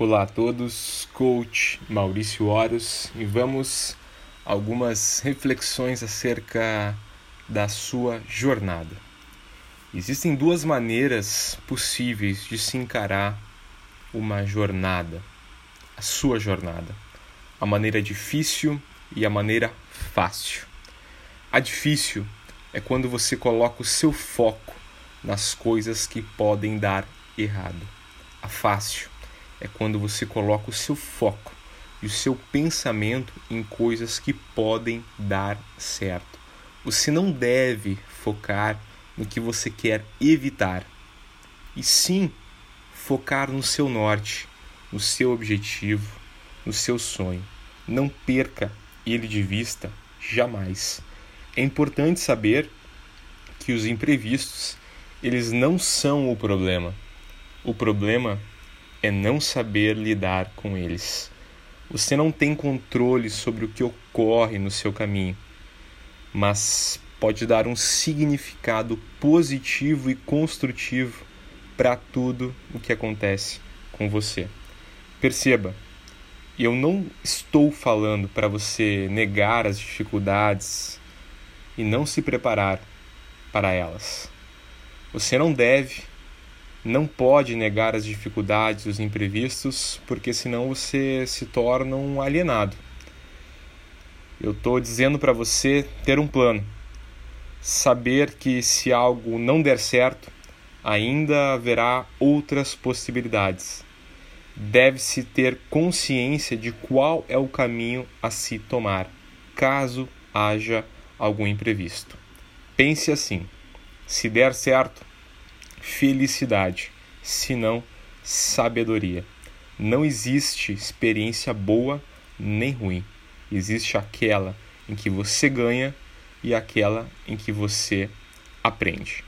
Olá a todos, coach Maurício Oros e vamos algumas reflexões acerca da sua jornada. Existem duas maneiras possíveis de se encarar uma jornada, a sua jornada, a maneira difícil e a maneira fácil. A difícil é quando você coloca o seu foco nas coisas que podem dar errado. A fácil é quando você coloca o seu foco e o seu pensamento em coisas que podem dar certo. Você não deve focar no que você quer evitar, e sim focar no seu norte, no seu objetivo, no seu sonho. Não perca ele de vista jamais. É importante saber que os imprevistos, eles não são o problema. O problema é não saber lidar com eles. Você não tem controle sobre o que ocorre no seu caminho, mas pode dar um significado positivo e construtivo para tudo o que acontece com você. Perceba, eu não estou falando para você negar as dificuldades e não se preparar para elas. Você não deve não pode negar as dificuldades, os imprevistos, porque senão você se torna um alienado. Eu estou dizendo para você ter um plano, saber que se algo não der certo, ainda haverá outras possibilidades. Deve-se ter consciência de qual é o caminho a se tomar, caso haja algum imprevisto. Pense assim: se der certo, felicidade, senão sabedoria. Não existe experiência boa nem ruim. Existe aquela em que você ganha e aquela em que você aprende.